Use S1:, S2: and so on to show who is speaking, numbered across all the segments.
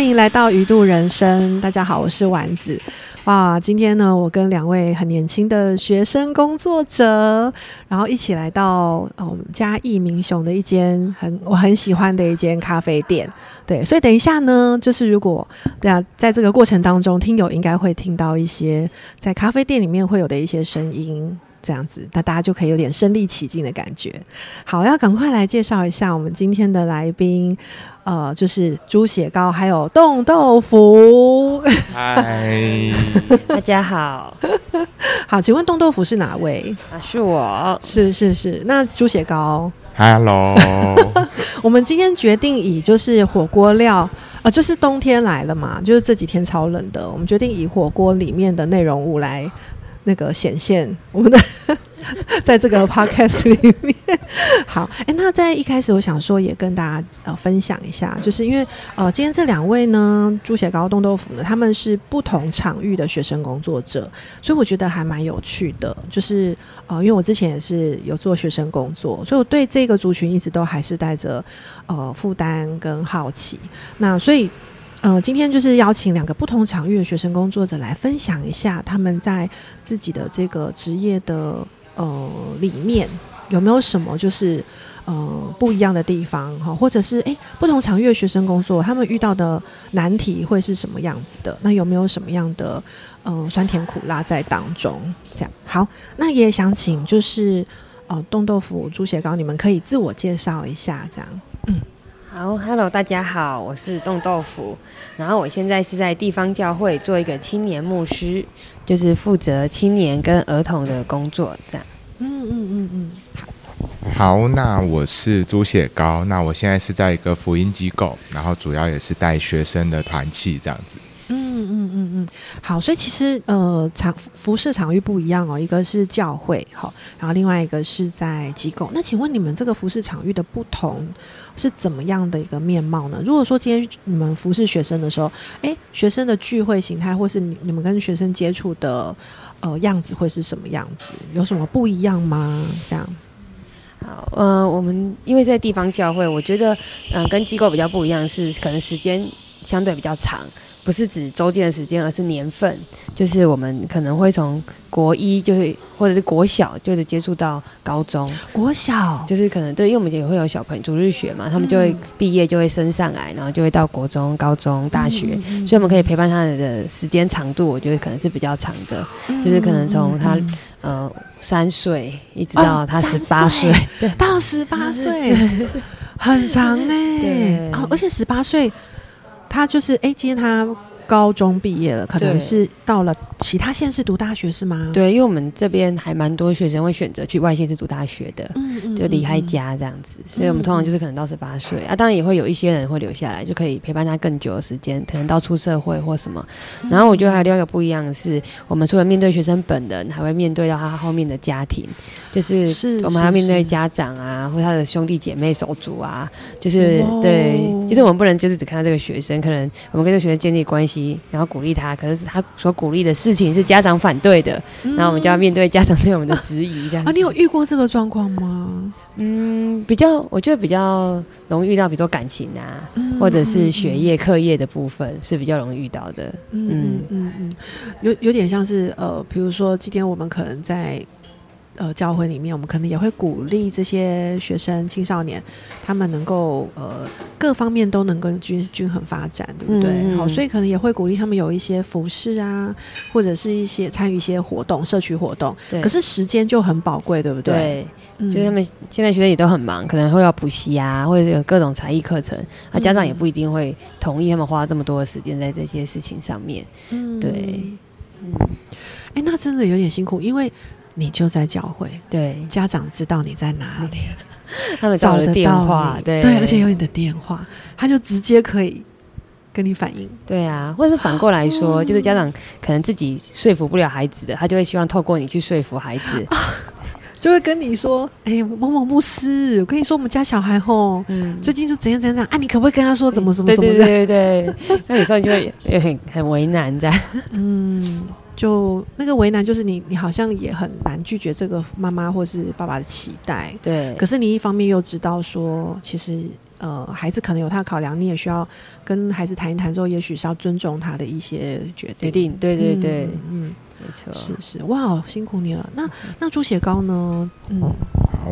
S1: 欢迎来到鱼度人生。大家好，我是丸子。哇，今天呢，我跟两位很年轻的学生工作者，然后一起来到我们嘉义民雄的一间很我很喜欢的一间咖啡店。对，所以等一下呢，就是如果对啊，在这个过程当中，听友应该会听到一些在咖啡店里面会有的一些声音。这样子，那大家就可以有点身临其境的感觉。好，要赶快来介绍一下我们今天的来宾，呃，就是猪血糕还有冻豆腐。
S2: 嗨，
S3: 大家好，
S1: 好，请问冻豆腐是哪位？
S3: 啊，是我，
S1: 是是是，那猪血糕
S2: ，Hello，
S1: 我们今天决定以就是火锅料，呃，就是冬天来了嘛，就是这几天超冷的，我们决定以火锅里面的内容物来。那个显现我们的 在这个 podcast 里面，好，哎，那在一开始我想说也跟大家呃分享一下，就是因为呃今天这两位呢，猪血糕、冻豆腐呢，他们是不同场域的学生工作者，所以我觉得还蛮有趣的。就是呃，因为我之前也是有做学生工作，所以我对这个族群一直都还是带着呃负担跟好奇。那所以。呃，今天就是邀请两个不同场域的学生工作者来分享一下他们在自己的这个职业的呃里面有没有什么就是呃不一样的地方哈，或者是诶不同场域的学生工作他们遇到的难题会是什么样子的？那有没有什么样的呃酸甜苦辣在当中？这样好，那也想请就是呃冻豆腐、猪血糕，你们可以自我介绍一下，这样。
S3: 好，Hello，大家好，我是冻豆腐，然后我现在是在地方教会做一个青年牧师，就是负责青年跟儿童的工作，这样。嗯嗯
S2: 嗯嗯，好。好，那我是猪血糕，那我现在是在一个福音机构，然后主要也是带学生的团契这样子。嗯
S1: 嗯嗯嗯，好，所以其实呃场服饰场域不一样哦，一个是教会，好，然后另外一个是在机构。那请问你们这个服饰场域的不同？是怎么样的一个面貌呢？如果说今天你们服侍学生的时候，哎，学生的聚会形态，或是你你们跟学生接触的呃样子会是什么样子？有什么不一样吗？这样。
S3: 好，呃，我们因为在地方教会，我觉得嗯，跟机构比较不一样，是可能时间相对比较长。不是指周间的时间，而是年份。就是我们可能会从国一，就是或者是国小，就是接触到高中。
S1: 国小
S3: 就是可能对，因为我们也会有小朋友主日学嘛，他们就会毕业就会升上来，然后就会到国中、高中、大学，所以我们可以陪伴他的时间长度，我觉得可能是比较长的。就是可能从他呃三岁一直到他十八岁，
S1: 到十八岁很长 哎，而且十八岁。他就是哎，今天他。高中毕业了，可能是到了其他县市读大学是吗？
S3: 对，因为我们这边还蛮多学生会选择去外县市读大学的，就离开家这样子，所以我们通常就是可能到十八岁啊，当然也会有一些人会留下来，就可以陪伴他更久的时间，可能到出社会或什么。然后我觉得还有另外一个不一样的是，我们除了面对学生本人，还会面对到他后面的家庭，就是我们还要面对家长啊，或他的兄弟姐妹手足啊，就是对，就是我们不能就是只看到这个学生，可能我们跟这个学生建立关系。然后鼓励他，可是他所鼓励的事情是家长反对的，然后我们就要面对家长对我们的质疑，这样啊？
S1: 你有遇过这个状况吗？
S3: 嗯，比较，我觉得比较容易遇到，比如说感情啊，或者是学业、课业的部分是比较容易遇到的。嗯嗯
S1: 嗯，有有点像是呃，比如说今天我们可能在。呃，教会里面，我们可能也会鼓励这些学生、青少年，他们能够呃各方面都能够均均衡发展，对不对？好，所以可能也会鼓励他们有一些服饰啊，或者是一些参与一些活动、社区活动。可是时间就很宝贵，对不对？
S3: 对，就是他们现在学生也都很忙，可能会要补习啊，或者有各种才艺课程，那家长也不一定会同意他们花这么多的时间在这些事情上面。嗯，对，
S1: 嗯，哎，那真的有点辛苦，因为。你就在教会，
S3: 对。
S1: 家长知道你在哪里，
S3: 他们找得电话，对。
S1: 对，而且有你的电话，他就直接可以跟你反映。
S3: 对啊，或者是反过来说，就是家长可能自己说服不了孩子的，他就会希望透过你去说服孩子，
S1: 就会跟你说：“哎，某某牧师，我跟你说，我们家小孩吼，嗯，最近就怎样怎样怎样啊，你可不可以跟他说怎么怎么怎么
S3: 的？”对对对，那有时候你就会也很很为难这样，嗯。
S1: 就那个为难，就是你，你好像也很难拒绝这个妈妈或是爸爸的期待。
S3: 对。
S1: 可是你一方面又知道说，其实呃，孩子可能有他的考量，你也需要跟孩子谈一谈之后，也许是要尊重他的一些决定。
S3: 决定，对对对，
S1: 嗯，没错，是是，哇，辛苦你了。那那猪血糕呢？嗯，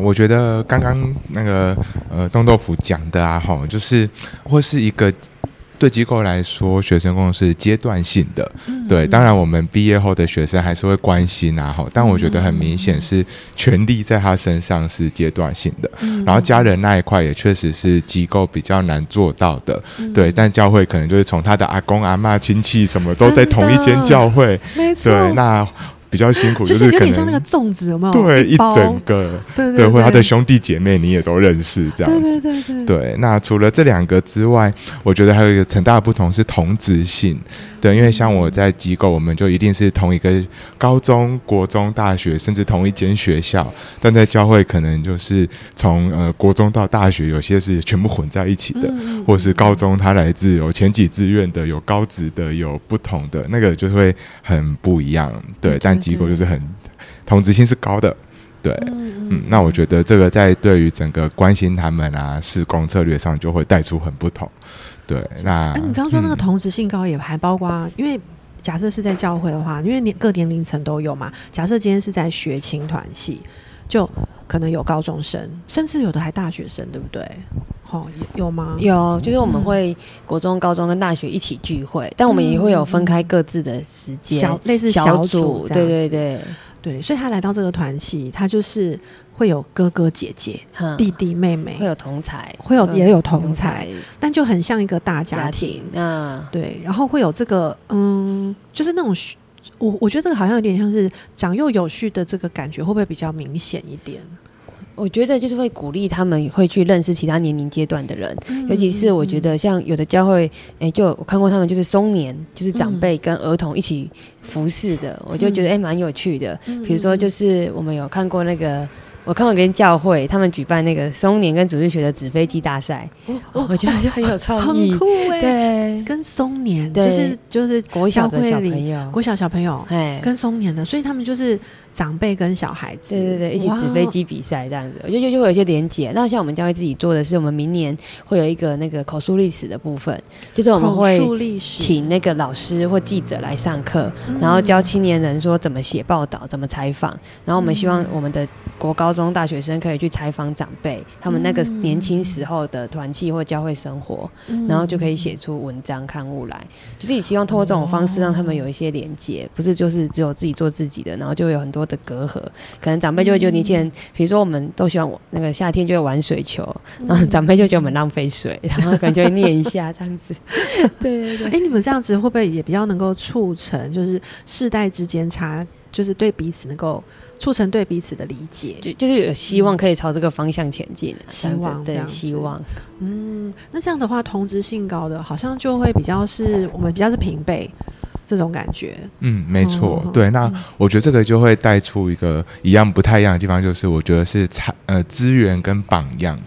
S2: 我觉得刚刚那个呃冻豆腐讲的啊，哈，就是或是一个。对机构来说，学生工作是阶段性的。对，当然我们毕业后的学生还是会关心啊，哈。但我觉得很明显是权力在他身上是阶段性的。然后家人那一块也确实是机构比较难做到的。对，但教会可能就是从他的阿公阿妈亲戚什么都在同一间教会。
S1: 没错。
S2: 对，那。比较辛苦，
S1: 就是有点像那个粽子，有没有？
S2: 对，
S1: 一
S2: 整个，
S1: 对对，
S2: 或他的兄弟姐妹你也都认识，这样
S1: 子。对对对
S2: 对。那除了这两个之外，我觉得还有一个很大的不同是同质性。对，因为像我在机构，我们就一定是同一个高中国中、大学，甚至同一间学校。但在教会，可能就是从呃国中到大学，有些是全部混在一起的，或是高中它来自有前几志愿的，有高职的，有不同的，那个就是会很不一样。对，但机构就是很同质性是高的。对，嗯，那我觉得这个在对于整个关心他们啊，施工策略上就会带出很不同。对，那
S1: 哎，你刚刚说那个同质性高，也还包括，因为假设是在教会的话，因为年各年龄层都有嘛。假设今天是在学青团系，就可能有高中生，甚至有的还大学生，对不对？哦，有吗？
S3: 有，就是我们会国中、高中跟大学一起聚会，但我们也会有分开各自的时间，
S1: 小类似小组，
S3: 对对对。
S1: 对，所以他来到这个团系，他就是会有哥哥姐姐、弟弟妹妹，
S3: 会有同才，
S1: 会有也有同才，但就很像一个大家庭。嗯，对，然后会有这个，嗯，就是那种，我我觉得这个好像有点像是长幼有序的这个感觉，会不会比较明显一点？
S3: 我觉得就是会鼓励他们会去认识其他年龄阶段的人，尤其是我觉得像有的教会，哎，就我看过他们就是中年，就是长辈跟儿童一起服侍的，我就觉得哎蛮有趣的。比如说就是我们有看过那个。我看过跟教会他们举办那个松年跟主日学的纸飞机大赛，我觉得就很有创意，
S1: 很酷哎。对，跟松年就是就是
S3: 国小的小朋友，
S1: 国小小朋友，哎，跟松年的，所以他们就是长辈跟小孩子，
S3: 对对对，一起纸飞机比赛这样子，我觉得就就会有一些连结。那像我们教会自己做的是，我们明年会有一个那个口述历史的部分，就是我们会请那个老师或记者来上课，然后教青年人说怎么写报道，怎么采访，然后我们希望我们的国高中。中大学生可以去采访长辈，他们那个年轻时候的团契或教会生活，然后就可以写出文章刊物来。就是也希望通过这种方式让他们有一些连接，不是就是只有自己做自己的，然后就会有很多的隔阂。可能长辈就会觉得年轻人，比如说我们都喜欢我那个夏天就会玩水球，然后长辈就觉得我们浪费水，然后可能就会念一下这样子。对对对，哎，
S1: 你们这样子会不会也比较能够促成，就是世代之间差，就是对彼此能够。促成对彼此的理解，
S3: 就就是有希望可以朝这个方向前进。
S1: 希望
S3: 对希望，
S1: 嗯，那这样的话，同质性高的，好像就会比较是我们比较是平辈这种感觉。
S2: 嗯，没错，对。那我觉得这个就会带出一个一样不太一样的地方，就是我觉得是产呃资源跟榜样。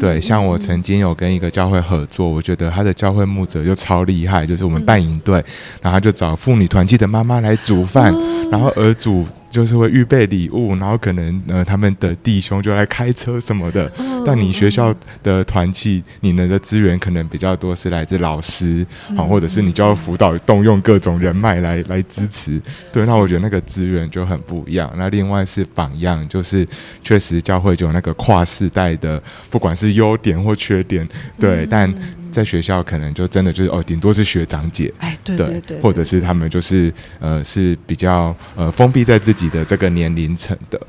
S2: 对，像我曾经有跟一个教会合作，我觉得他的教会牧者就超厉害，就是我们办营队，然后就找妇女团契的妈妈来煮饭，然后而煮。就是会预备礼物，然后可能呃他们的弟兄就来开车什么的。但你学校的团契，你们的资源可能比较多是来自老师啊，或者是你就要辅导动用各种人脉来来支持。对，那我觉得那个资源就很不一样。那另外是榜样，就是确实教会就有那个跨世代的，不管是优点或缺点，对，但。在学校可能就真的就是哦，顶多是学长姐，
S1: 哎，对对对，
S2: 或者是他们就是呃是比较呃封闭在自己的这个年龄层的，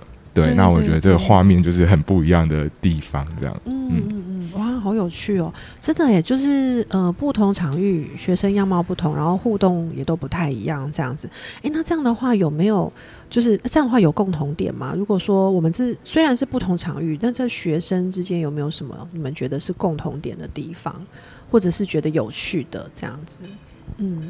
S2: 对，那我觉得这个画面就是很不一样的地方，这样，
S1: 嗯嗯。嗯，哇，好有趣哦，真的耶就是呃不同场域学生样貌不同，然后互动也都不太一样，这样子，哎，那这样的话有没有就是这样的话有共同点吗？如果说我们这虽然是不同场域，但这学生之间有没有什么你们觉得是共同点的地方？或者是觉得有趣的这样子，嗯，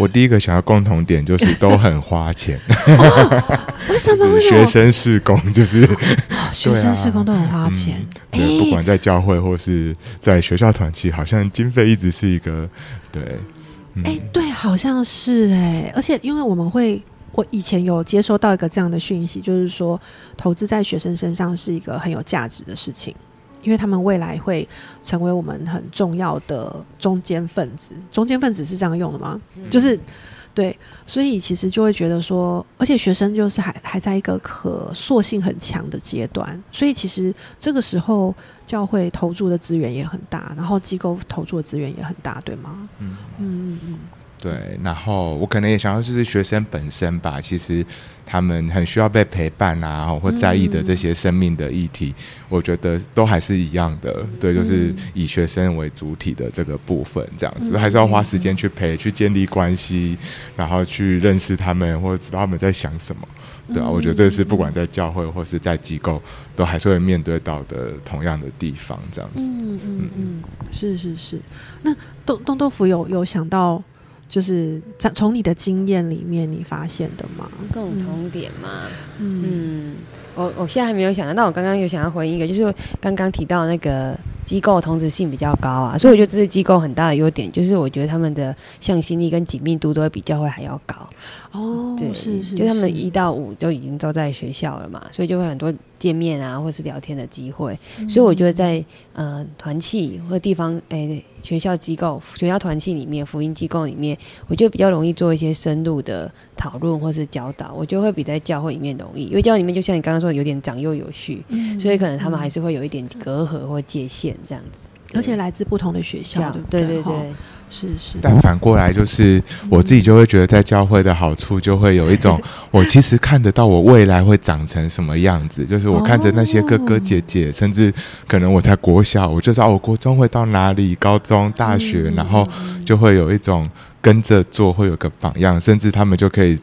S2: 我第一个想要共同点就是都很花钱，
S1: 为什么？
S2: 学生施工就是
S1: 学生施工都很花钱，
S2: 对，不管在教会或是在学校团契，好像经费一直是一个对，
S1: 哎，对，好像是哎，而且因为我们会，我以前有接收到一个这样的讯息，就是说投资在学生身上是一个很有价值的事情。因为他们未来会成为我们很重要的中间分子。中间分子是这样用的吗？就是对，所以其实就会觉得说，而且学生就是还还在一个可塑性很强的阶段，所以其实这个时候教会投注的资源也很大，然后机构投注的资源也很大，对吗？嗯
S2: 嗯嗯。对，然后我可能也想要就是学生本身吧，其实他们很需要被陪伴啊，或在意的这些生命的议题，我觉得都还是一样的。对，就是以学生为主体的这个部分，这样子还是要花时间去陪，去建立关系，然后去认识他们，或者知道他们在想什么。对啊，我觉得这是不管在教会或是在机构，都还是会面对到的同样的地方，这样子。嗯
S1: 嗯嗯，是是是。那东东豆腐有有想到？就是在从你的经验里面你发现的吗？
S3: 共同点吗？嗯，我我现在还没有想到，但我刚刚有想要回应一个，就是刚刚提到那个机构同质性比较高啊，所以我觉得这是机构很大的优点，就是我觉得他们的向心力跟紧密度都会比教会还要高。
S1: 哦，对，是是，
S3: 就他们一到五就已经都在学校了嘛，所以就会很多。见面啊，或是聊天的机会，所以我觉得在呃团契或地方诶学校机构、学校团契里面、福音机构里面，我觉得比较容易做一些深入的讨论或是教导，我觉得会比在教会里面容易，因为教会里面就像你刚刚说，有点长幼有序，所以可能他们还是会有一点隔阂或界限这样子，
S1: 而且来自不同的学校，
S3: 对。对对。
S1: 是是，
S2: 但反过来就是我自己就会觉得，在教会的好处就会有一种，我其实看得到我未来会长成什么样子。就是我看着那些哥哥姐姐，甚至可能我在国小，我就知道我国中会到哪里，高中、大学，然后就会有一种跟着做，会有个榜样，甚至他们就可以。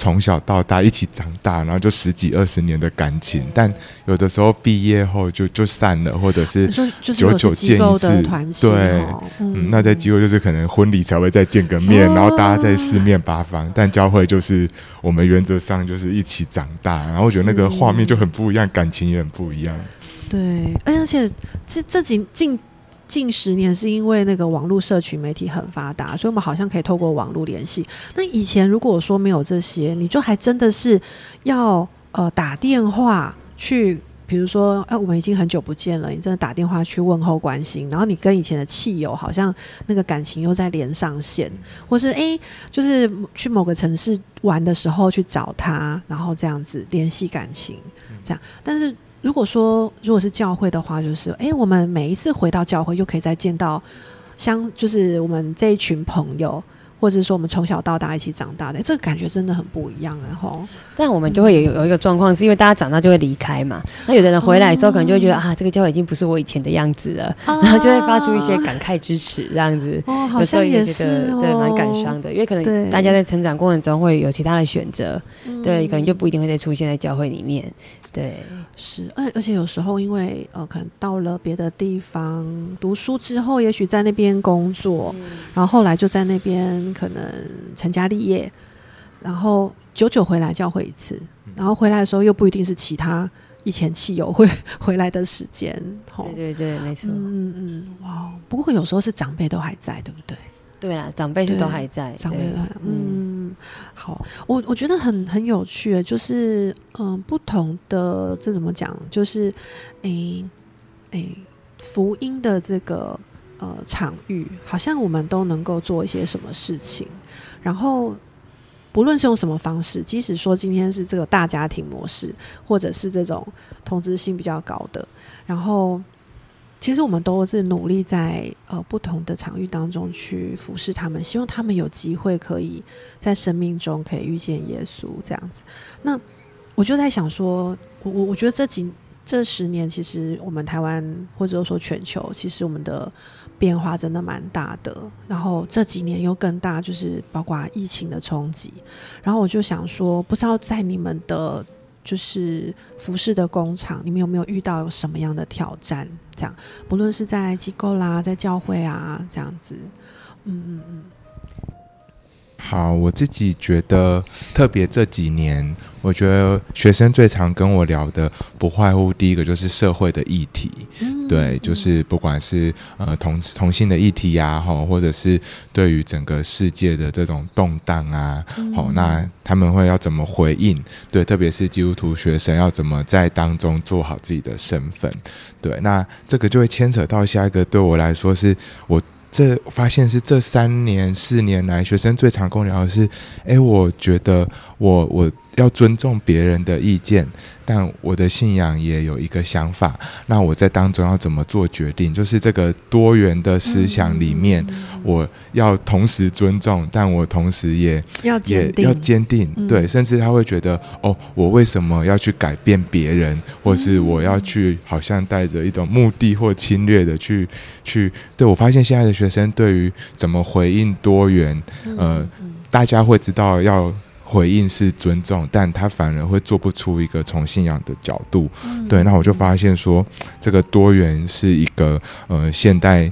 S2: 从小到大一起长大，然后就十几二十年的感情，但有的时候毕业后就就散了，或者是久久见一次。对，嗯，那在机构就是可能婚礼才会再见个面，然后大家在四面八方。但教会就是我们原则上就是一起长大，然后我觉得那个画面就很不一样，感情也很不一样。
S1: 对，而且这这几近。近十年是因为那个网络社群媒体很发达，所以我们好像可以透过网络联系。那以前如果说没有这些，你就还真的是要呃打电话去，比如说哎，我们已经很久不见了，你真的打电话去问候关心，然后你跟以前的汽友好像那个感情又在连上线，或是哎，就是去某个城市玩的时候去找他，然后这样子联系感情，这样，但是。如果说如果是教会的话，就是哎，我们每一次回到教会，又可以再见到相，就是我们这一群朋友。或者说我们从小到大一起长大的，这个感觉真的很不一样，然后，
S3: 但我们就会有有一个状况，是因为大家长大就会离开嘛。那有的人回来之后，可能就会觉得啊，这个教会已经不是我以前的样子了，然后就会发出一些感慨之词，这样子。
S1: 哦，好像也是，
S3: 对，蛮感伤的，因为可能大家在成长过程中会有其他的选择，对，可能就不一定会再出现在教会里面。对，
S1: 是，而而且有时候因为呃，可能到了别的地方读书之后，也许在那边工作，然后后来就在那边可能成家立业，然后久久回来教会一次，然后回来的时候又不一定是其他以前汽油 会回来的时间。
S3: 对对对，没错。嗯
S1: 嗯，哇，不过有时候是长辈都还在，对不对？
S3: 对啦，长辈是都还在。
S1: 长辈还嗯，好，我我觉得很很有趣，就是嗯，不同的这怎么讲，就是诶诶，福音的这个呃场域，好像我们都能够做一些什么事情，然后不论是用什么方式，即使说今天是这个大家庭模式，或者是这种同质性比较高的，然后。其实我们都是努力在呃不同的场域当中去服侍他们，希望他们有机会可以在生命中可以遇见耶稣这样子。那我就在想说，我我我觉得这几这十年，其实我们台湾或者说全球，其实我们的变化真的蛮大的。然后这几年又更大，就是包括疫情的冲击。然后我就想说，不知道在你们的。就是服饰的工厂，你们有没有遇到什么样的挑战？这样，不论是在机构啦，在教会啊，这样子，嗯嗯嗯。
S2: 好，我自己觉得，特别这几年，我觉得学生最常跟我聊的，不外乎第一个就是社会的议题，对，就是不管是呃同同性的议题呀，哈，或者是对于整个世界的这种动荡啊，好，那他们会要怎么回应？对，特别是基督徒学生要怎么在当中做好自己的身份？对，那这个就会牵扯到下一个，对我来说是我。这发现是这三年四年来，学生最常跟我聊的是，哎，我觉得我我。要尊重别人的意见，但我的信仰也有一个想法。那我在当中要怎么做决定？就是这个多元的思想里面，我要同时尊重，但我同时也
S1: 要坚定，
S2: 要坚定。对，甚至他会觉得，哦，我为什么要去改变别人，或是我要去好像带着一种目的或侵略的去去？对我发现现在的学生对于怎么回应多元，呃，大家会知道要。回应是尊重，但他反而会做不出一个从信仰的角度。对，那我就发现说，这个多元是一个呃现代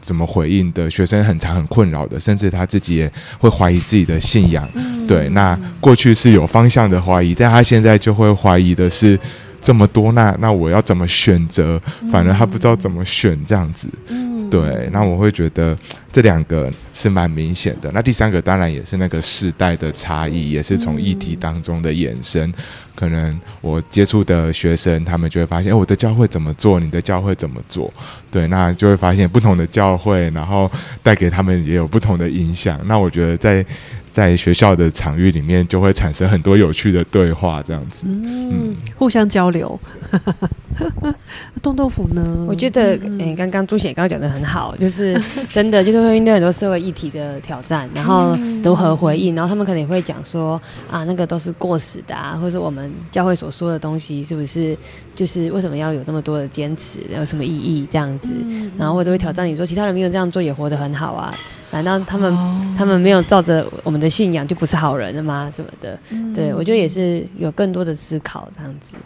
S2: 怎么回应的学生很常很困扰的，甚至他自己也会怀疑自己的信仰。对，那过去是有方向的怀疑，但他现在就会怀疑的是这么多，那那我要怎么选择？反而他不知道怎么选这样子。对，那我会觉得这两个是蛮明显的。那第三个当然也是那个世代的差异，也是从议题当中的衍生。可能我接触的学生，他们就会发现，哎，我的教会怎么做，你的教会怎么做？对，那就会发现不同的教会，然后带给他们也有不同的影响。那我觉得在。在学校的场域里面，就会产生很多有趣的对话，这样子，
S1: 嗯，互相交流。冻豆腐呢？
S3: 我觉得，哎，刚刚朱显刚刚讲的很好，就是 真的，就是会面对很多社会议题的挑战，然后如何回应，然后他们可能也会讲说，啊，那个都是过时的啊，或者我们教会所说的东西，是不是就是为什么要有那么多的坚持，有什么意义这样子？然后或者会挑战你说，其他人没有这样做也活得很好啊。难道他们他们没有照着我们的信仰就不是好人了吗？什么的？对我觉得也是有更多的思考这样子。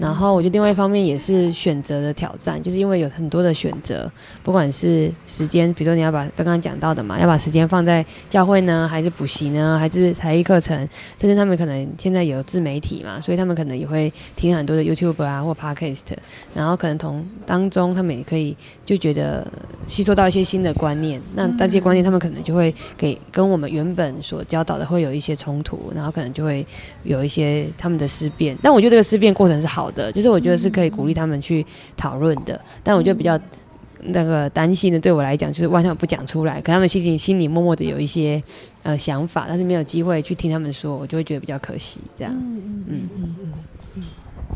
S3: 然后我觉得另外一方面也是选择的挑战，就是因为有很多的选择，不管是时间，比如说你要把刚刚讲到的嘛，要把时间放在教会呢，还是补习呢，还是才艺课程？甚至他们可能现在有自媒体嘛，所以他们可能也会听很多的 YouTube 啊或 Podcast，然后可能从当中他们也可以就觉得吸收到一些新的观念。那但这些观念他们可能就会给跟我们原本所教导的会有一些冲突，然后可能就会有一些他们的思辨。但我觉得这个思辨过程是好的，就是我觉得是可以鼓励他们去讨论的。但我觉得比较那个担心的，对我来讲就是万万不讲出来，可他们心里心里默默的有一些呃想法，但是没有机会去听他们说，我就会觉得比较可惜。这样，嗯嗯嗯嗯
S2: 嗯。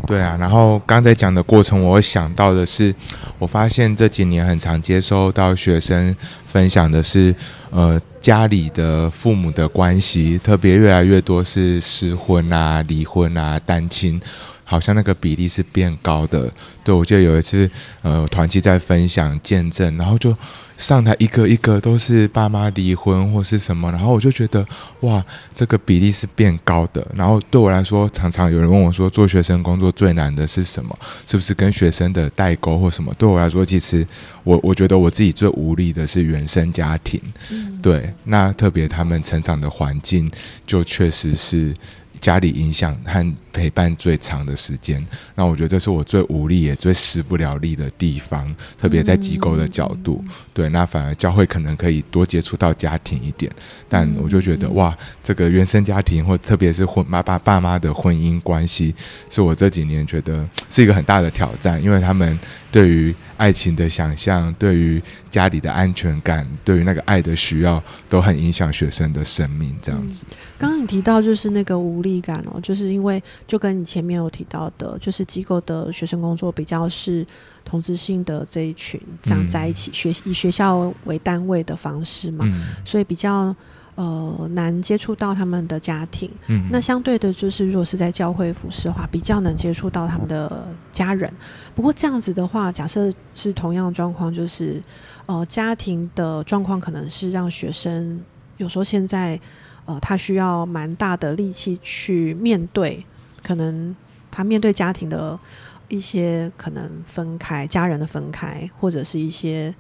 S2: 对啊，然后刚才讲的过程，我想到的是，我发现这几年很常接收到学生分享的是，呃，家里的父母的关系，特别越来越多是失婚啊、离婚啊、单亲，好像那个比例是变高的。对我记得有一次，呃，团契在分享见证，然后就。上台一个一个都是爸妈离婚或是什么，然后我就觉得哇，这个比例是变高的。然后对我来说，常常有人问我说，做学生工作最难的是什么？是不是跟学生的代沟或什么？对我来说，其实我我觉得我自己最无力的是原生家庭。对，那特别他们成长的环境，就确实是。家里影响和陪伴最长的时间，那我觉得这是我最无力也最使不了力的地方，特别在机构的角度。对，那反而教会可能可以多接触到家庭一点，但我就觉得哇，这个原生家庭或特别是婚妈爸爸妈的婚姻关系，是我这几年觉得 是一个很大的挑战，因为他们对于。爱情的想象，对于家里的安全感，对于那个爱的需要，都很影响学生的生命。这样子，
S1: 刚刚你提到就是那个无力感哦，就是因为就跟你前面有提到的，就是机构的学生工作比较是同质性的这一群这样在一起学以学校为单位的方式嘛，所以比较。呃，难接触到他们的家庭，嗯，那相对的，就是如果是在教会服饰的话，比较能接触到他们的家人。不过这样子的话，假设是同样的状况，就是呃，家庭的状况可能是让学生有时候现在呃，他需要蛮大的力气去面对，可能他面对家庭的一些可能分开，家人的分开，或者是一些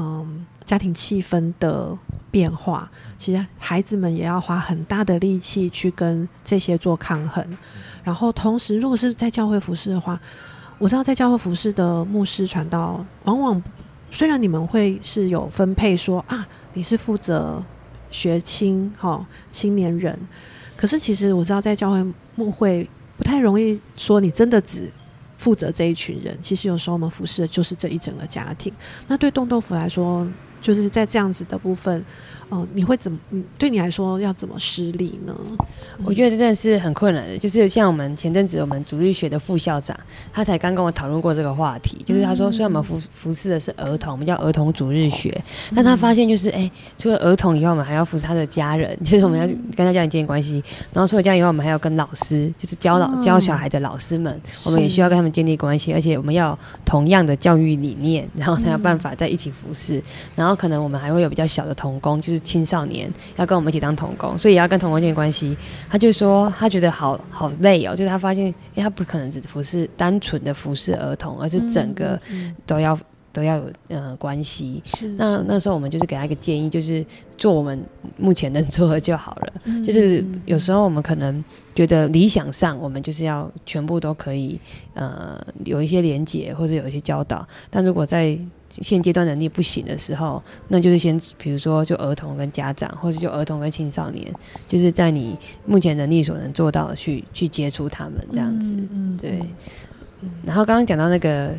S1: 嗯，家庭气氛的。变化，其实孩子们也要花很大的力气去跟这些做抗衡。然后同时，如果是在教会服饰的话，我知道在教会服饰的牧师传道，往往虽然你们会是有分配说啊，你是负责学青哈青年人，可是其实我知道在教会牧会不太容易说你真的只负责这一群人，其实有时候我们服侍的就是这一整个家庭。那对冻豆腐来说，就是在这样子的部分。哦，你会怎么？对你来说要怎么施力呢？
S3: 我觉得真的是很困难的。就是像我们前阵子我们主日学的副校长，他才刚跟我讨论过这个话题。就是他说，虽然我们服服侍的是儿童，我们叫儿童主日学，但他发现就是，哎，除了儿童以外，我们还要服侍他的家人，就是我们要跟他家人建立关系。然后除了家人以外，我们还要跟老师，就是教老教小孩的老师们，我们也需要跟他们建立关系，而且我们要同样的教育理念，然后才有办法在一起服侍。然后可能我们还会有比较小的童工，就是。青少年要跟我们一起当童工，所以也要跟童工建立关系。他就说他觉得好好累哦，就是他发现，因为他不可能只服侍单纯的服侍儿童，而是整个都要都要有呃关系。那那时候我们就是给他一个建议，就是做我们目前能做的就好了。就是有时候我们可能觉得理想上我们就是要全部都可以呃有一些连接或者有一些教导，但如果在现阶段能力不行的时候，那就是先，比如说就儿童跟家长，或者就儿童跟青少年，就是在你目前能力所能做到的去去接触他们这样子，对。然后刚刚讲到那个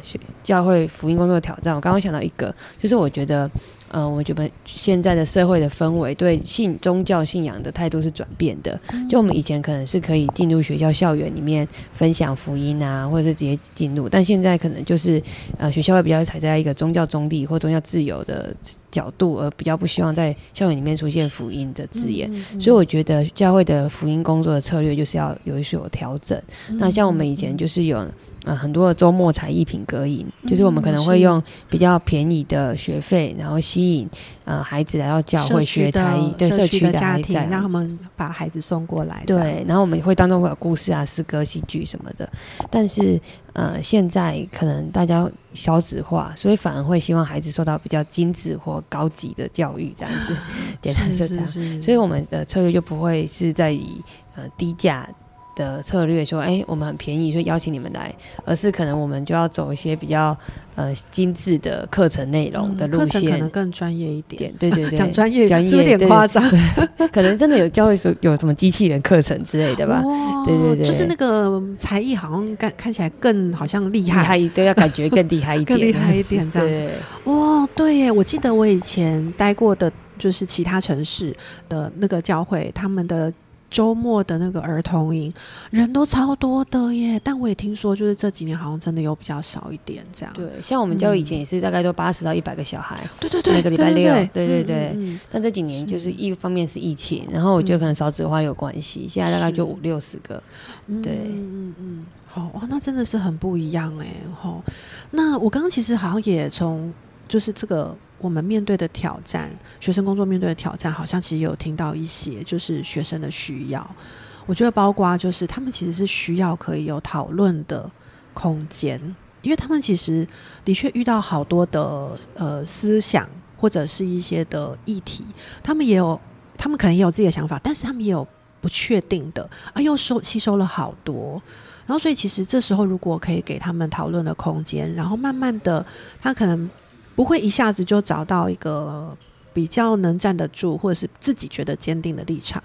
S3: 教会福音工作的挑战，我刚刚想到一个，就是我觉得。嗯，我觉得现在的社会的氛围对信宗教信仰的态度是转变的。就我们以前可能是可以进入学校校园里面分享福音啊，或者是直接进入，但现在可能就是呃学校会比较踩在一个宗教中立或宗教自由的角度，而比较不希望在校园里面出现福音的字眼。所以我觉得教会的福音工作的策略就是要有一所调整。那像我们以前就是有。呃，很多的周末才艺品格营，就是我们可能会用比较便宜的学费，然后吸引呃孩子来到教会学才艺，对
S1: 社
S3: 区的
S1: 家庭，让他们把孩子送过来。
S3: 对，然后我们会当中会有故事啊、诗歌、戏剧什么的。但是呃，现在可能大家小子化，所以反而会希望孩子受到比较精致或高级的教育，这样子，简单就这样。所以我们的策略就不会是在以呃低价。的策略说，哎，我们很便宜，所以邀请你们来，而是可能我们就要走一些比较呃精致的课程内容的路线，
S1: 可能更专业一点。
S3: 对对对，
S1: 讲专业讲 有点 夸张，
S3: 可能真的有教会说有什么机器人课程之类的吧？对对对，
S1: 就是那个才艺好像看看起来更好像厉害，
S3: 对，要感觉更厉害一点，
S1: 更厉害一点 这样子。哇，对耶，我记得我以前待过的就是其他城市的那个教会，他们的。周末的那个儿童营，人都超多的耶！但我也听说，就是这几年好像真的有比较少一点这样。
S3: 对，像我们教以前也是大概都八十到一百个小孩。
S1: 对对对，
S3: 每个礼拜六。对对对。但这几年就是一方面是疫情，然后我觉得可能少子化有关系，现在大概就五六十个。对，
S1: 嗯嗯嗯。好哇，那真的是很不一样哎。好，那我刚刚其实好像也从就是这个。我们面对的挑战，学生工作面对的挑战，好像其实有听到一些，就是学生的需要。我觉得包括就是他们其实是需要可以有讨论的空间，因为他们其实的确遇到好多的呃思想或者是一些的议题，他们也有，他们可能也有自己的想法，但是他们也有不确定的啊，又收吸收了好多，然后所以其实这时候如果可以给他们讨论的空间，然后慢慢的，他可能。不会一下子就找到一个比较能站得住，或者是自己觉得坚定的立场，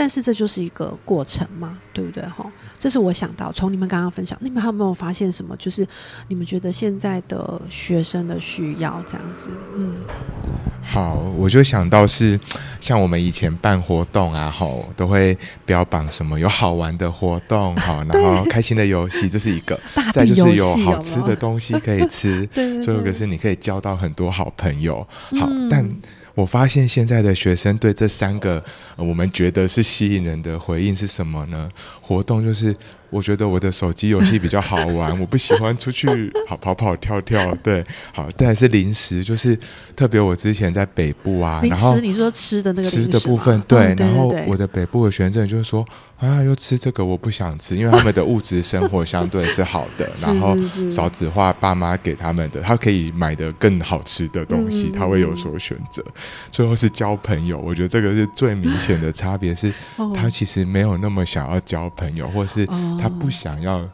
S1: 但是这就是一个过程嘛，对不对？哈，这是我想到从你们刚刚分享，你们还有没有发现什么？就是你们觉得现在的学生的需要这样子？嗯，
S2: 好，我就想到是像我们以前办活动啊，吼，都会标榜什么有好玩的活动，好，然后 开心的游戏，这是一个；再就是有好吃的东西可以吃，最后一个是你可以交到很多好朋友。好，但我发现现在的学生对这三个我们觉得是吸引人的回应是什么呢？活动就是我觉得我的手机游戏比较好玩，我不喜欢出去跑跑跑跳跳。对，好，再是零食，就是特别我之前在北部啊，
S1: 然后你说吃的那个
S2: 吃的部分，对，然后我的北部的学生就是说。啊，又吃这个，我不想吃，因为他们的物质生活相对是好的，然后少子化，爸妈给他们的，他可以买的更好吃的东西，他会有所选择。最后是交朋友，我觉得这个是最明显的差别，是他其实没有那么想要交朋友，或是他不想要。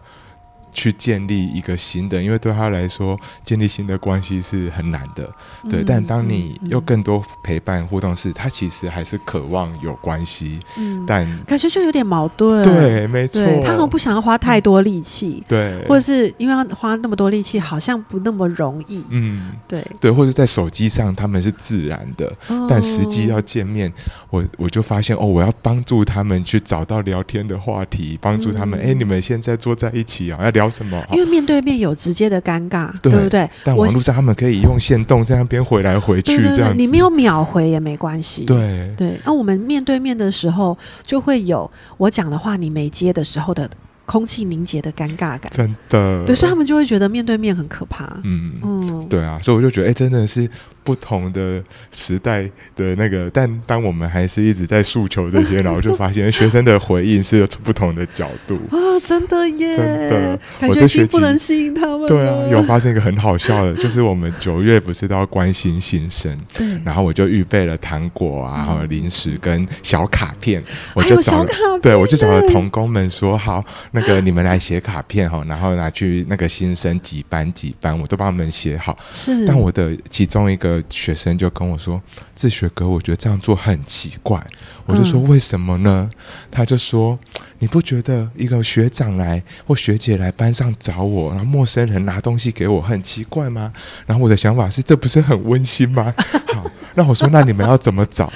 S2: 去建立一个新的，因为对他来说，建立新的关系是很难的。对，但当你又更多陪伴互动时，他其实还是渴望有关系。嗯，但
S1: 感觉就有点矛盾。
S2: 对，没错。
S1: 他好像不想要花太多力气。
S2: 对，
S1: 或者是因为要花那么多力气，好像不那么容易。嗯，对，
S2: 对，或者在手机上他们是自然的，但实际要见面，我我就发现哦，我要帮助他们去找到聊天的话题，帮助他们。哎，你们现在坐在一起啊，要聊。什么？
S1: 因为面对面有直接的尴尬，对不对？
S2: 但网络上他们可以用线动在那边回来回去这样，
S1: 你没有秒回也没关系。
S2: 对
S1: 对，那我们面对面的时候，就会有我讲的话你没接的时候的。空气凝结的尴尬感，
S2: 真的，
S1: 对，所以他们就会觉得面对面很可怕。
S2: 嗯嗯，对啊，所以我就觉得，哎，真的是不同的时代的那个，但当我们还是一直在诉求这些，然后就发现学生的回应是有不同的角度。
S1: 啊，真的耶，
S2: 真的，
S1: 感觉已不能吸引他们。
S2: 对啊，有发生一个很好笑的，就是我们九月不是都要关心新生，
S1: 对，
S2: 然后我就预备了糖果啊，还有零食跟小卡片，我
S1: 就找了，
S2: 对我就找了童工们说好。那个你们来写卡片哈，然后拿去那个新生几班几班，我都帮他们写好。
S1: 是，
S2: 但我的其中一个学生就跟我说：“自学哥，我觉得这样做很奇怪。”我就说：“为什么呢？”他就说：“你不觉得一个学长来或学姐来班上找我，然后陌生人拿东西给我很奇怪吗？”然后我的想法是：这不是很温馨吗？好，那我说：“那你们要怎么找？”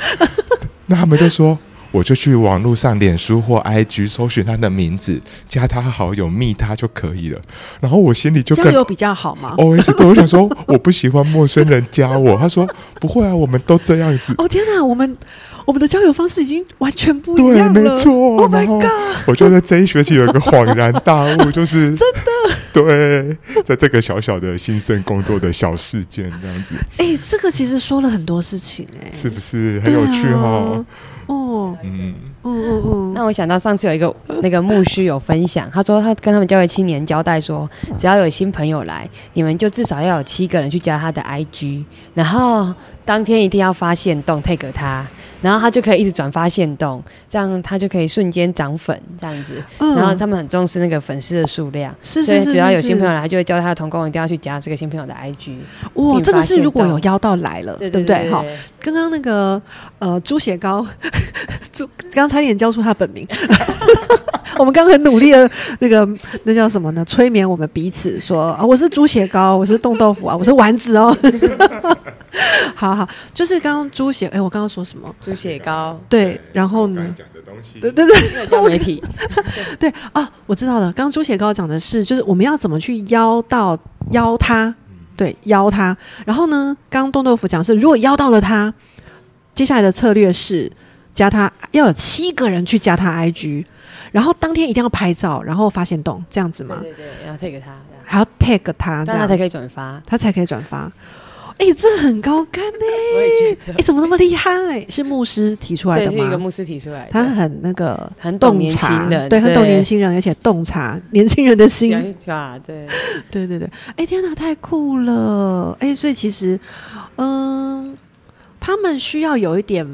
S2: 那他们就说。我就去网络上脸书或 IG 搜寻他的名字，加他好友，密他就可以了。然后我心里就
S1: 交友比较好吗？
S2: 哦，是，我想说我不喜欢陌生人加我。他说不会啊，我们都这样子。
S1: 哦天哪，我们我们的交友方式已经完全不一样
S2: 了。没错
S1: ，Oh my god！
S2: 我觉得这一学期有一个恍然大悟，就是
S1: 真的
S2: 对，在这个小小的新生工作的小事件这样子。
S1: 哎，这个其实说了很多事情，哎，
S2: 是不是很有趣哈？
S1: 哦，
S3: 嗯。嗯嗯嗯，那我想到上次有一个那个牧师有分享，他说他跟他们教会青年交代说，只要有新朋友来，你们就至少要有七个人去加他的 IG，然后当天一定要发现动 take 他，然后他就可以一直转发现动，这样他就可以瞬间涨粉这样子。然后他们很重视那个粉丝的数量，
S1: 所以
S3: 只要有新朋友来，他就会教他的同工一定要去加这个新朋友的 IG。
S1: 哇，这个是如果有邀到来了，对不对？好，刚刚那个呃猪血糕。猪刚差点叫出他本名，我们刚刚很努力的那个那叫什么呢？催眠我们彼此说啊，我是猪血糕，我是冻豆腐啊，我是丸子哦。好好，就是刚刚猪血，哎，我刚刚说什么？
S3: 猪血糕。
S1: 对，然后呢？
S2: 讲的东西。
S1: 对对对，
S3: 叫媒体。
S1: 对啊，我知道了。刚刚猪血糕讲的是，就是我们要怎么去邀到邀他，对，邀他。然后呢，刚刚冻豆腐讲是，如果邀到了他。接下来的策略是加他，要有七个人去加他 IG，然后当天一定要拍照，然后发现动这样子吗？
S3: 对对，然后 tag 他，
S1: 还要 take 他，
S3: 他才可以转发，
S1: 他才可以转发。哎，这很高干呢！
S3: 我也觉得，
S1: 哎，怎么那么厉害？是牧师提出来的吗？
S3: 是一个牧师提出来的。
S1: 他很那个，
S3: 很懂年轻人，
S1: 对，很懂年轻人，而且洞察年轻人的心。
S3: 对，
S1: 对对对。哎，天哪，太酷了！哎，所以其实，嗯。他们需要有一点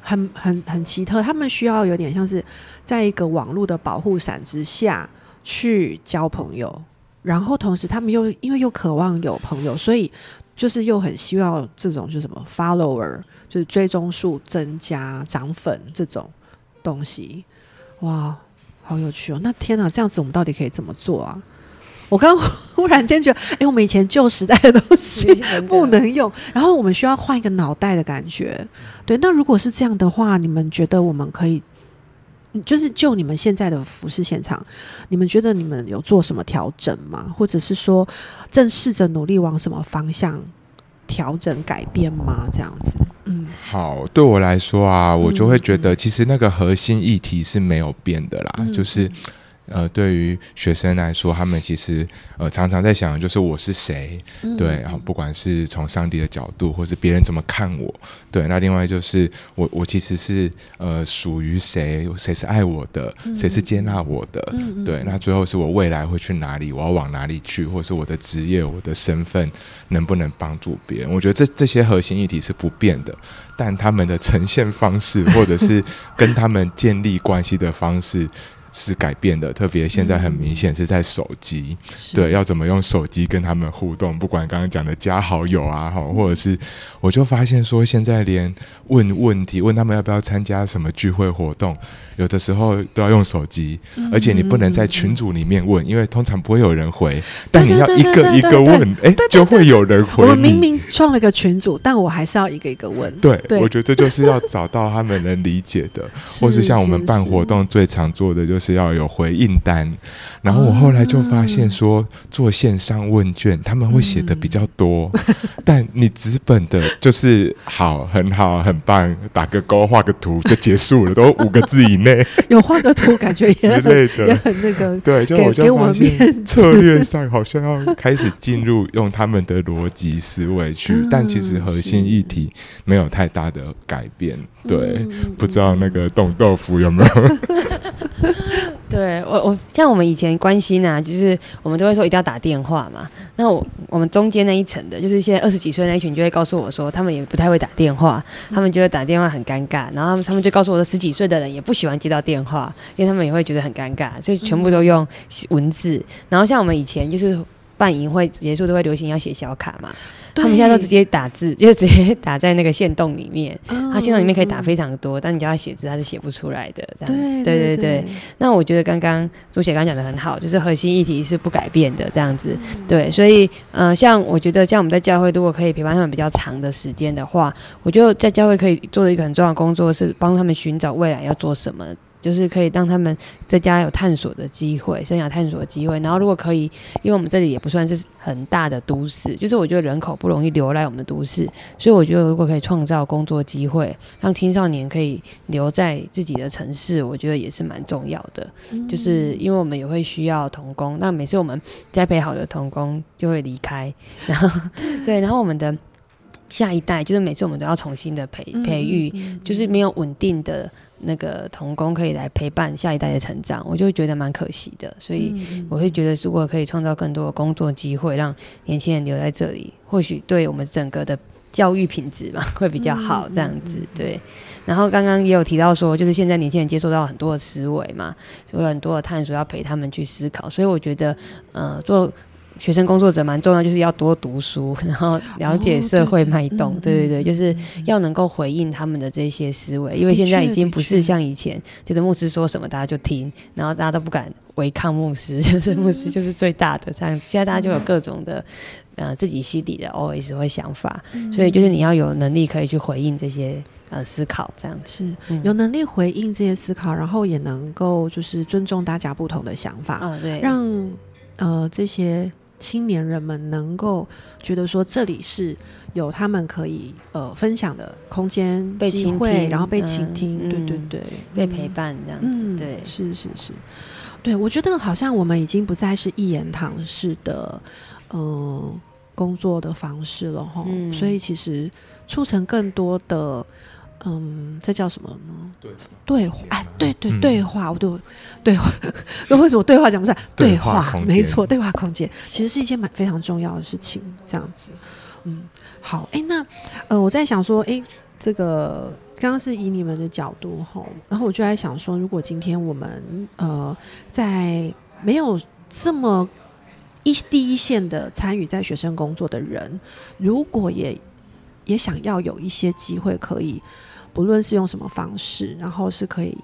S1: 很很很奇特，他们需要有点像是在一个网络的保护伞之下去交朋友，然后同时他们又因为又渴望有朋友，所以就是又很希望这种就是什么 follower，就是追踪数增加、涨粉这种东西。哇，好有趣哦！那天啊，这样子我们到底可以怎么做啊？我刚 忽然间觉得，哎，我们以前旧时代的东西不能用，然后我们需要换一个脑袋的感觉。对，那如果是这样的话，你们觉得我们可以，就是就你们现在的服饰现场，你们觉得你们有做什么调整吗？或者是说，正试着努力往什么方向调整改变吗？这样子，
S2: 嗯，好，对我来说啊，我就会觉得，其实那个核心议题是没有变的啦，就是。呃，对于学生来说，他们其实呃常常在想，就是我是谁，对，然后不管是从上帝的角度，或是别人怎么看我，对，那另外就是我我其实是呃属于谁，谁是爱我的，谁是接纳我的，对，那最后是我未来会去哪里，我要往哪里去，或是我的职业、我的身份能不能帮助别人？我觉得这这些核心议题是不变的，但他们的呈现方式，或者是 跟他们建立关系的方式。是改变的，特别现在很明显是在手机，对，要怎么用手机跟他们互动？不管刚刚讲的加好友啊，好，或者是，我就发现说，现在连问问题，问他们要不要参加什么聚会活动，有的时候都要用手机，而且你不能在群组里面问，因为通常不会有人回，但你要一个一个问，哎，就会有人回。
S1: 我明明创了个群组，但我还是要一个一个问。
S2: 对，我觉得就是要找到他们能理解的，或是像我们办活动最常做的就是。是要有回应单，然后我后来就发现说，做线上问卷他们会写的比较多，但你纸本的就是好，很好，很棒，打个勾，画个图就结束了，都五个字以内。
S1: 有画个图，感觉也之
S2: 类的，
S1: 也很那个。
S2: 对，就我就发现策略上好像要开始进入用他们的逻辑思维去，但其实核心议题没有太大的改变。对，不知道那个冻豆腐有没有？
S3: 对我，我像我们以前关心啊，就是我们都会说一定要打电话嘛。那我我们中间那一层的，就是现在二十几岁那一群，就会告诉我说，他们也不太会打电话，他们觉得打电话很尴尬。然后他们他们就告诉我说，十几岁的人也不喜欢接到电话，因为他们也会觉得很尴尬，所以全部都用文字。然后像我们以前就是办营会结束都会流行要写小卡嘛。他们现在都直接打字，就直接 打在那个线洞里面。它线洞里面可以打非常多，但你叫他写字，他是写不出来的。
S1: 对
S3: 对对对。那我觉得刚刚朱姐刚讲的很好，就是核心议题是不改变的这样子。对，所以呃，像我觉得像我们在教会，如果可以陪伴他们比较长的时间的话，我觉得在教会可以做的一个很重要的工作是帮他们寻找未来要做什么。就是可以让他们在家有探索的机会，生涯探索的机会。然后如果可以，因为我们这里也不算是很大的都市，就是我觉得人口不容易留来我们的都市，所以我觉得如果可以创造工作机会，让青少年可以留在自己的城市，我觉得也是蛮重要的。就是因为我们也会需要童工，那每次我们栽培好的童工就会离开，然后对，然后我们的。下一代就是每次我们都要重新的培培育，就是没有稳定的那个童工可以来陪伴下一代的成长，我就觉得蛮可惜的。所以我会觉得，如果可以创造更多的工作机会，让年轻人留在这里，或许对我们整个的教育品质嘛会比较好。这样子对。然后刚刚也有提到说，就是现在年轻人接受到很多的思维嘛，有很多的探索要陪他们去思考。所以我觉得，呃，做。学生工作者蛮重要，就是要多读书，然后了解社会脉动。对对对，就是要能够回应他们的这些思维，因为现在已经不是像以前，就是牧师说什么大家就听，然后大家都不敢违抗牧师，就是牧师就是最大的这样。现在大家就有各种的呃自己心底的 always 会想法，所以就是你要有能力可以去回应这些呃思考，这样
S1: 是有能力回应这些思考，然后也能够就是尊重大家不同的想法，
S3: 嗯，对，
S1: 让呃这些。青年人们能够觉得说这里是有他们可以呃分享的空间、机会，然后被倾听，对对对，
S3: 被陪伴这样子，对，
S1: 是是是，对我觉得好像我们已经不再是一言堂式的呃工作的方式了哈，所以其实促成更多的。嗯，这叫什么呢？对对话，哎，对对对话，我都对话。那为什么对话讲不出来？对话，没错，对话空间其实是一件蛮非常重要的事情。这样子，嗯，好，哎，那呃，我在想说，哎，这个刚刚是以你们的角度哈，然后我就在想说，如果今天我们呃，在没有这么一第一线的参与在学生工作的人，如果也也想要有一些机会可以。不论是用什么方式，然后是可以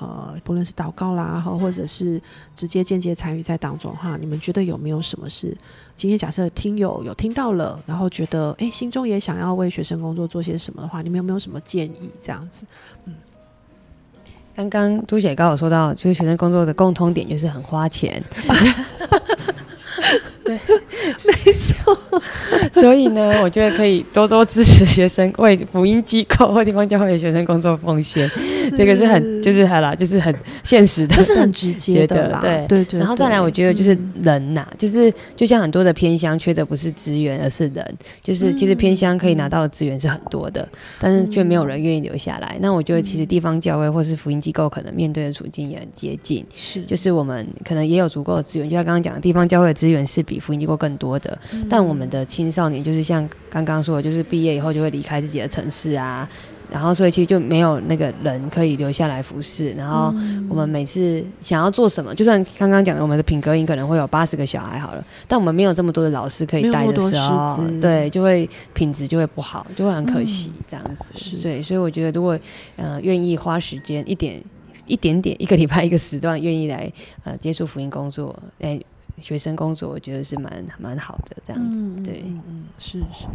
S1: 呃，不论是祷告啦，或或者是直接间接参与在当中哈，你们觉得有没有什么是今天假设听友有听到了，然后觉得哎，心中也想要为学生工作做些什么的话，你们有没有什么建议？这样子，嗯，
S3: 刚刚朱姐刚有说到，就是学生工作的共通点就是很花钱。
S1: 对，没错，
S3: 所以呢，我觉得可以多多支持学生为福音机构或地方教会的学生工作奉献，这个是很就是好啦，就是很现实的，
S1: 这是很直接的啦。
S3: 对
S1: 对对。
S3: 然后再来，我觉得就是人呐，就是就像很多的偏乡缺的不是资源，而是人。就是其实偏乡可以拿到的资源是很多的，但是却没有人愿意留下来。那我觉得其实地方教会或是福音机构可能面对的处境也很接近，
S1: 是
S3: 就是我们可能也有足够的资源，就像刚刚讲的地方教会的资源是比福音机构更多的，但我们的青少年就是像刚刚说的，就是毕业以后就会离开自己的城市啊。然后，所以其实就没有那个人可以留下来服侍。然后我们每次想要做什么，就算刚刚讲的我们的品格营可能会有八十个小孩好了，但我们没有这么多的老师可以带的时候，对，就会品质就会不好，就会很可惜这样子。所以，所以我觉得如果呃愿意花时间一点一点点一个礼拜一个时段愿意来呃接触福音工作，哎，学生工作，我觉得是蛮蛮好的这样子。对，
S1: 嗯，是是。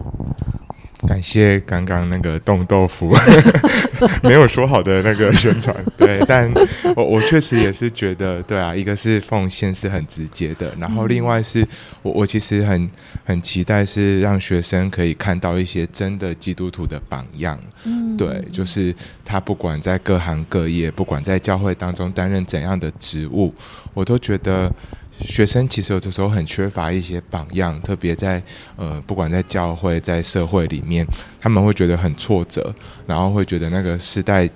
S2: 感谢刚刚那个冻豆腐 没有说好的那个宣传，对，但我我确实也是觉得，对啊，一个是奉献是很直接的，然后另外是我我其实很很期待是让学生可以看到一些真的基督徒的榜样，嗯，对，就是他不管在各行各业，不管在教会当中担任怎样的职务，我都觉得。学生其实有的时候很缺乏一些榜样，特别在呃，不管在教会、在社会里面，他们会觉得很挫折，然后会觉得那个时代。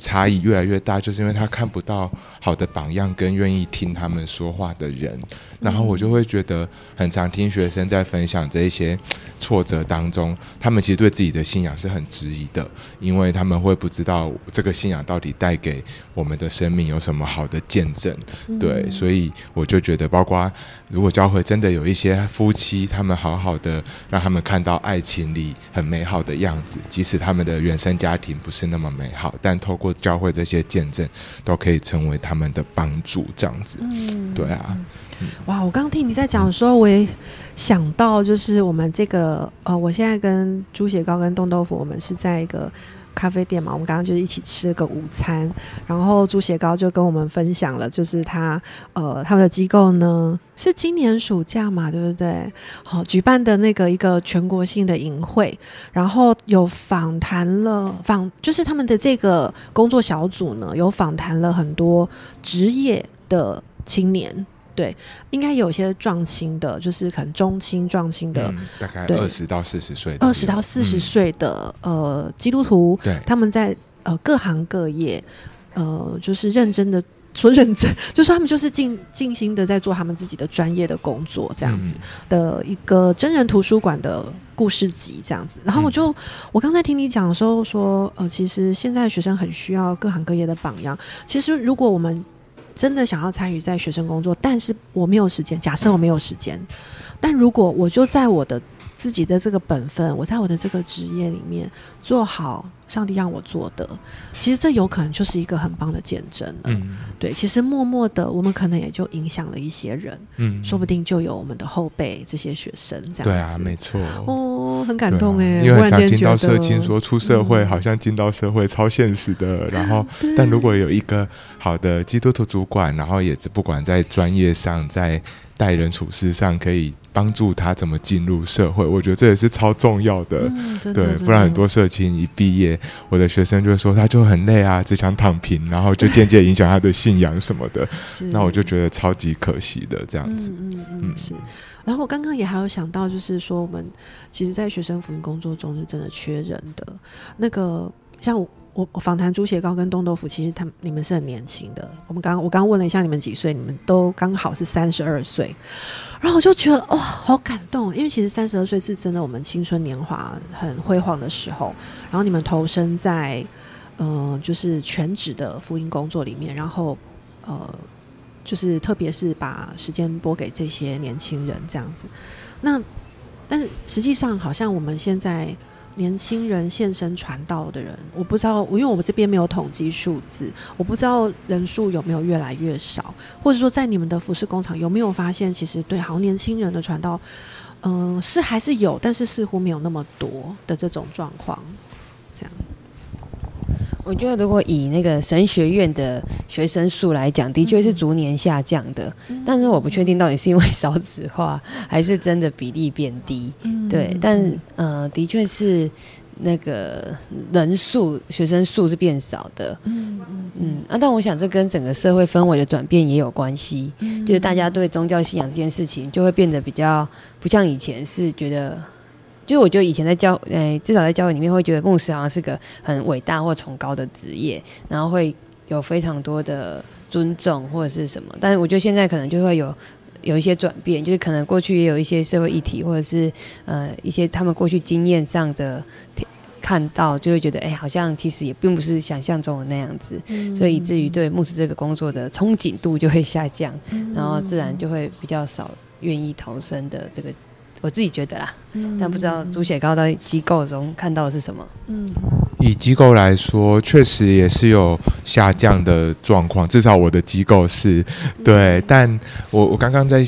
S2: 差异越来越大，就是因为他看不到好的榜样跟愿意听他们说话的人，然后我就会觉得很常听学生在分享这一些挫折当中，他们其实对自己的信仰是很质疑的，因为他们会不知道这个信仰到底带给我们的生命有什么好的见证，对，所以我就觉得，包括如果教会真的有一些夫妻，他们好好的让他们看到爱情里很美好的样子，即使他们的原生家庭不是那么美好，但透过教会这些见证都可以成为他们的帮助，这样子，嗯，对啊，
S1: 哇！我刚听你在讲的时候，我也想到，就是我们这个呃，我现在跟猪血糕跟冻豆腐，我们是在一个。咖啡店嘛，我们刚刚就是一起吃了个午餐，然后猪血糕就跟我们分享了，就是他呃他们的机构呢是今年暑假嘛，对不对？好，举办的那个一个全国性的营会，然后有访谈了访，就是他们的这个工作小组呢有访谈了很多职业的青年。对，应该有些壮青的，就是可能中青壮青的，
S2: 大概二十到四十岁，
S1: 二十到四十岁的呃基督徒，
S2: 对，
S1: 他们在呃各行各业，呃，就是认真的 说认真，就是他们就是尽尽心的在做他们自己的专业的工作，这样子的一个真人图书馆的故事集，这样子。然后我就我刚才听你讲的时候说，呃，其实现在学生很需要各行各业的榜样。其实如果我们真的想要参与在学生工作，但是我没有时间。假设我没有时间，但如果我就在我的自己的这个本分，我在我的这个职业里面做好。上帝让我做的，其实这有可能就是一个很棒的见证了。嗯，对，其实默默的，我们可能也就影响了一些人。嗯，说不定就有我们的后辈这些学生这样。
S2: 对啊，没错。
S1: 哦，很感动哎，
S2: 因为常听到社青说出社会好像进到社会超现实的，然后但如果有一个好的基督徒主管，然后也是不管在专业上在。待人处事上可以帮助他怎么进入社会，我觉得这也是超重要的。对，不然很多社青一毕业，我的学生就会说他就很累啊，只想躺平，然后就间接影响他的信仰什么的。那我就觉得超级可惜的这样子。
S1: 嗯嗯嗯，是。然后我刚刚也还有想到，就是说我们其实，在学生福音工作中是真的缺人的。那个像我。我访谈猪血糕跟冻豆腐，其实他们你们是很年轻的。我们刚我刚问了一下你们几岁，你们都刚好是三十二岁。然后我就觉得哇，好感动，因为其实三十二岁是真的我们青春年华很辉煌的时候。然后你们投身在呃就是全职的福音工作里面，然后呃就是特别是把时间拨给这些年轻人这样子。那但是实际上好像我们现在。年轻人现身传道的人，我不知道，因为我们这边没有统计数字，我不知道人数有没有越来越少，或者说在你们的服饰工厂有没有发现，其实对好像年轻人的传道，嗯，是还是有，但是似乎没有那么多的这种状况，
S3: 我觉得如果以那个神学院的学生数来讲，的确是逐年下降的，但是我不确定到底是因为少子化，还是真的比例变低。对，但呃，的确是那个人数学生数是变少的。嗯嗯嗯啊，但我想这跟整个社会氛围的转变也有关系，就是大家对宗教信仰这件事情就会变得比较不像以前是觉得。就是我觉得以前在教，诶，至少在教会里面会觉得牧师好像是个很伟大或崇高的职业，然后会有非常多的尊重或者是什么。但是我觉得现在可能就会有有一些转变，就是可能过去也有一些社会议题，或者是呃一些他们过去经验上的看到，就会觉得哎，好像其实也并不是想象中的那样子，所以以至于对牧师这个工作的憧憬度就会下降，然后自然就会比较少愿意投身的这个。我自己觉得啦，但不知道猪血糕在机构中看到的是什么。嗯，
S2: 以机构来说，确实也是有下降的状况，至少我的机构是对。但我我刚刚在。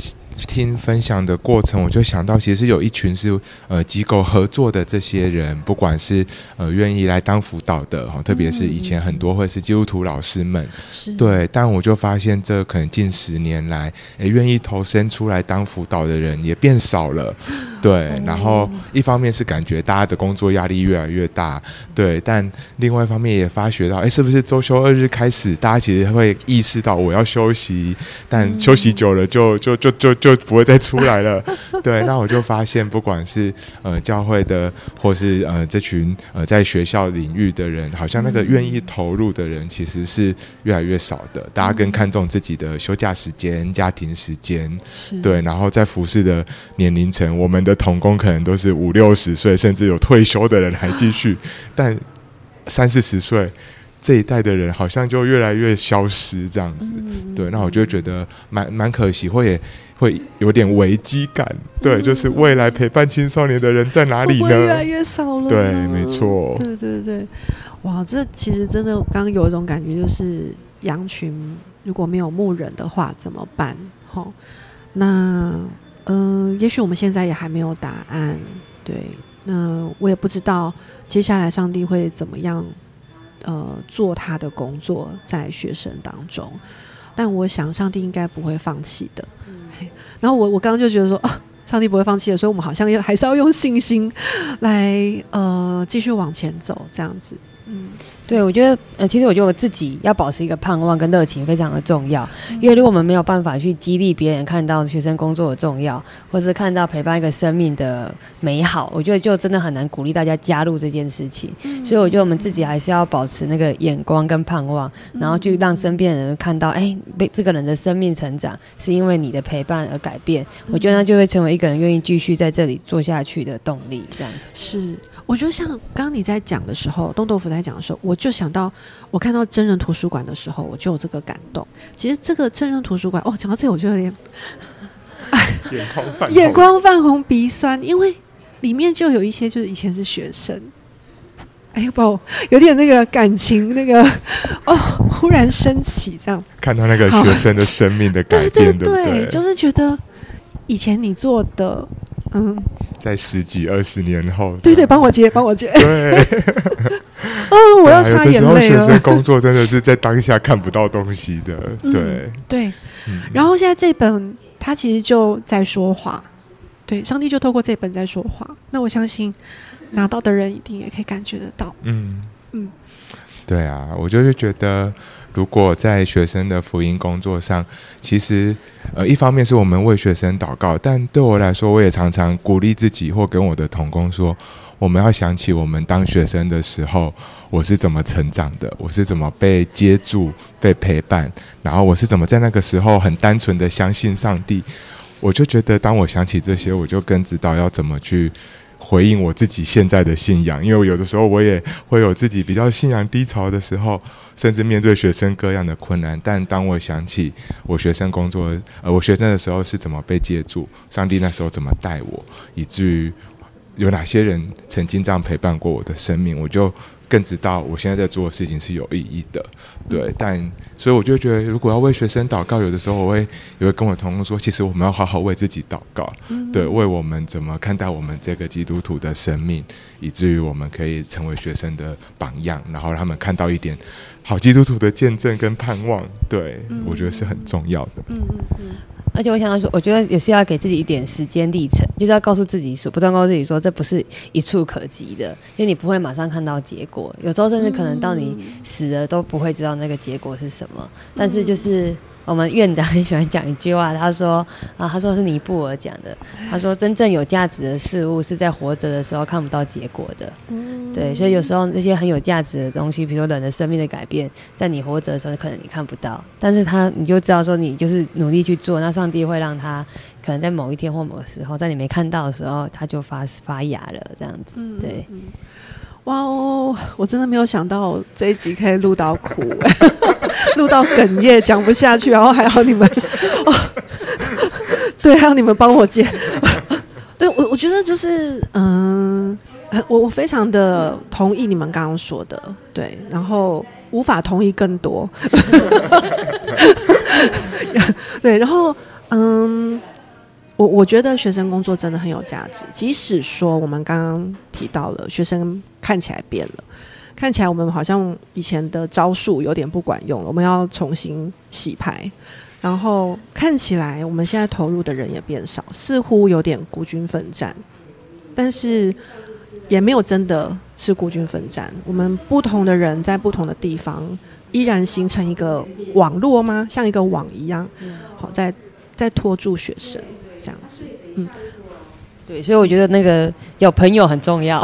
S2: 听分享的过程，我就想到，其实有一群是呃机构合作的这些人，不管是呃愿意来当辅导的哈，特别是以前很多会是基督徒老师们，对，但我就发现这可能近十年来，诶，愿意投身出来当辅导的人也变少了，对。然后一方面是感觉大家的工作压力越来越大，对，但另外一方面也发觉到，哎，是不是周休二日开始，大家其实会意识到我要休息，但休息久了就就就就就。就不会再出来了，对。那我就发现，不管是呃教会的，或是呃这群呃在学校领域的人，好像那个愿意投入的人，其实是越来越少的。大家更看重自己的休假时间、家庭时间，对。然后在服侍的年龄层，我们的童工可能都是五六十岁，甚至有退休的人还继续，但三四十岁。这一代的人好像就越来越消失，这样子，对，那我就觉得蛮蛮可惜，会会有点危机感，对，就是未来陪伴青少年的人在哪里呢？
S1: 越来越少了，
S2: 对，没错，
S1: 对对对，哇，这其实真的刚刚有一种感觉，就是羊群如果没有牧人的话怎么办？哈，那嗯，也许我们现在也还没有答案，对，那我也不知道接下来上帝会怎么样。呃，做他的工作在学生当中，但我想上帝应该不会放弃的。然后我我刚刚就觉得说啊，上帝不会放弃的，所以我们好像要还是要用信心来呃继续往前走，这样子。嗯。
S3: 对，我觉得，呃，其实我觉得我自己要保持一个盼望跟热情非常的重要，因为如果我们没有办法去激励别人看到学生工作的重要，或是看到陪伴一个生命的美好，我觉得就真的很难鼓励大家加入这件事情。所以我觉得我们自己还是要保持那个眼光跟盼望，然后去让身边的人看到，哎，被这个人的生命成长是因为你的陪伴而改变，我觉得那就会成为一个人愿意继续在这里做下去的动力。这样子
S1: 是。我觉得像刚刚你在讲的时候，东豆腐在讲的时候，我就想到我看到真人图书馆的时候，我就有这个感动。其实这个真人图书馆，哦，讲到这我就有点
S2: 眼眶泛
S1: 眼眶泛红鼻酸，因为里面就有一些就是以前是学生，哎呀不，有点那个感情那个哦，忽然升起这样，
S2: 看到那个学生的生命的 改变，对对，
S1: 就是觉得以前你做的。
S2: 嗯，在十几二十年后，
S1: 对对，帮我接，帮我接。
S2: 对，
S1: 哦，我要擦眼泪
S2: 了。学生工作真的是在当下看不到东西的，对
S1: 对。然后现在这本他其实就在说话，对，上帝就透过这本在说话。那我相信拿到的人一定也可以感觉得到。嗯
S2: 嗯，对啊，我就是觉得。如果在学生的福音工作上，其实，呃，一方面是我们为学生祷告，但对我来说，我也常常鼓励自己或跟我的同工说，我们要想起我们当学生的时候，我是怎么成长的，我是怎么被接住、被陪伴，然后我是怎么在那个时候很单纯的相信上帝。我就觉得，当我想起这些，我就更知道要怎么去。回应我自己现在的信仰，因为有的时候我也会有自己比较信仰低潮的时候，甚至面对学生各样的困难。但当我想起我学生工作，呃，我学生的时候是怎么被接住，上帝那时候怎么带我，以至于有哪些人曾经这样陪伴过我的生命，我就更知道我现在在做的事情是有意义的。对，但所以我就觉得，如果要为学生祷告，有的时候我会也会跟我同工说，其实我们要好好为自己祷告，对，为我们怎么看待我们这个基督徒的生命，以至于我们可以成为学生的榜样，然后让他们看到一点好基督徒的见证跟盼望。对，我觉得是很重要的。嗯嗯
S3: 嗯。而且我想到说，我觉得也是要给自己一点时间历程，就是要告诉自己说，不断告诉自己说，这不是一触可及的，因为你不会马上看到结果，有时候甚至可能到你死了都不会知道那个结果是什么。但是就是。我们院长很喜欢讲一句话，他说啊，他说是尼布尔讲的，他说真正有价值的事物是在活着的时候看不到结果的，对，所以有时候那些很有价值的东西，比如说人的生命的改变，在你活着的时候可能你看不到，但是他你就知道说你就是努力去做，那上帝会让他可能在某一天或某个时候，在你没看到的时候，他就发发芽了，这样子，对。
S1: 哇哦！我真的没有想到这一集可以录到哭，录到哽咽，讲不下去，然后还好你们，对，还有你们帮我接。对我，我觉得就是，嗯，我我非常的同意你们刚刚说的，对，然后无法同意更多。对，然后，嗯。我我觉得学生工作真的很有价值，即使说我们刚刚提到了学生看起来变了，看起来我们好像以前的招数有点不管用了，我们要重新洗牌，然后看起来我们现在投入的人也变少，似乎有点孤军奋战，但是也没有真的是孤军奋战，我们不同的人在不同的地方依然形成一个网络吗？像一个网一样，好在在拖住学生。这样子，嗯，
S3: 对，所以我觉得那个有朋友很重要，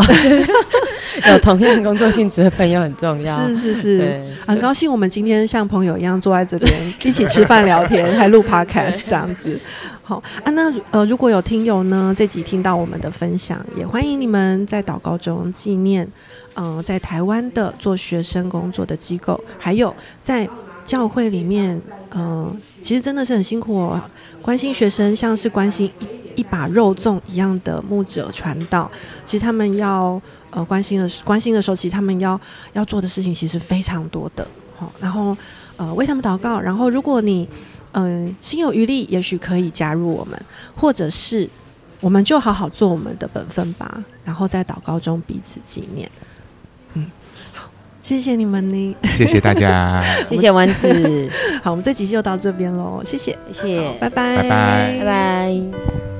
S3: 有同样工作性质的朋友很重要。
S1: 是是是，很高兴我们今天像朋友一样坐在这边一起吃饭聊天，还录 podcast 这样子。好啊，那呃，如果有听友呢这集听到我们的分享，也欢迎你们在祷告中纪念，嗯，在台湾的做学生工作的机构，还有在。教会里面，嗯，其实真的是很辛苦哦。关心学生，像是关心一一把肉粽一样的牧者传道，其实他们要呃关心的关心的时候，其实他们要要做的事情其实非常多的。好，然后呃为他们祷告，然后如果你嗯心有余力，也许可以加入我们，或者是我们就好好做我们的本分吧，然后在祷告中彼此纪念。嗯，好谢谢你们呢，
S2: 谢谢大家，
S3: 谢谢丸子。
S1: 好，我们这集就到这边喽，谢谢，
S3: 谢谢，
S1: 拜拜，
S2: 拜拜，
S3: 拜拜。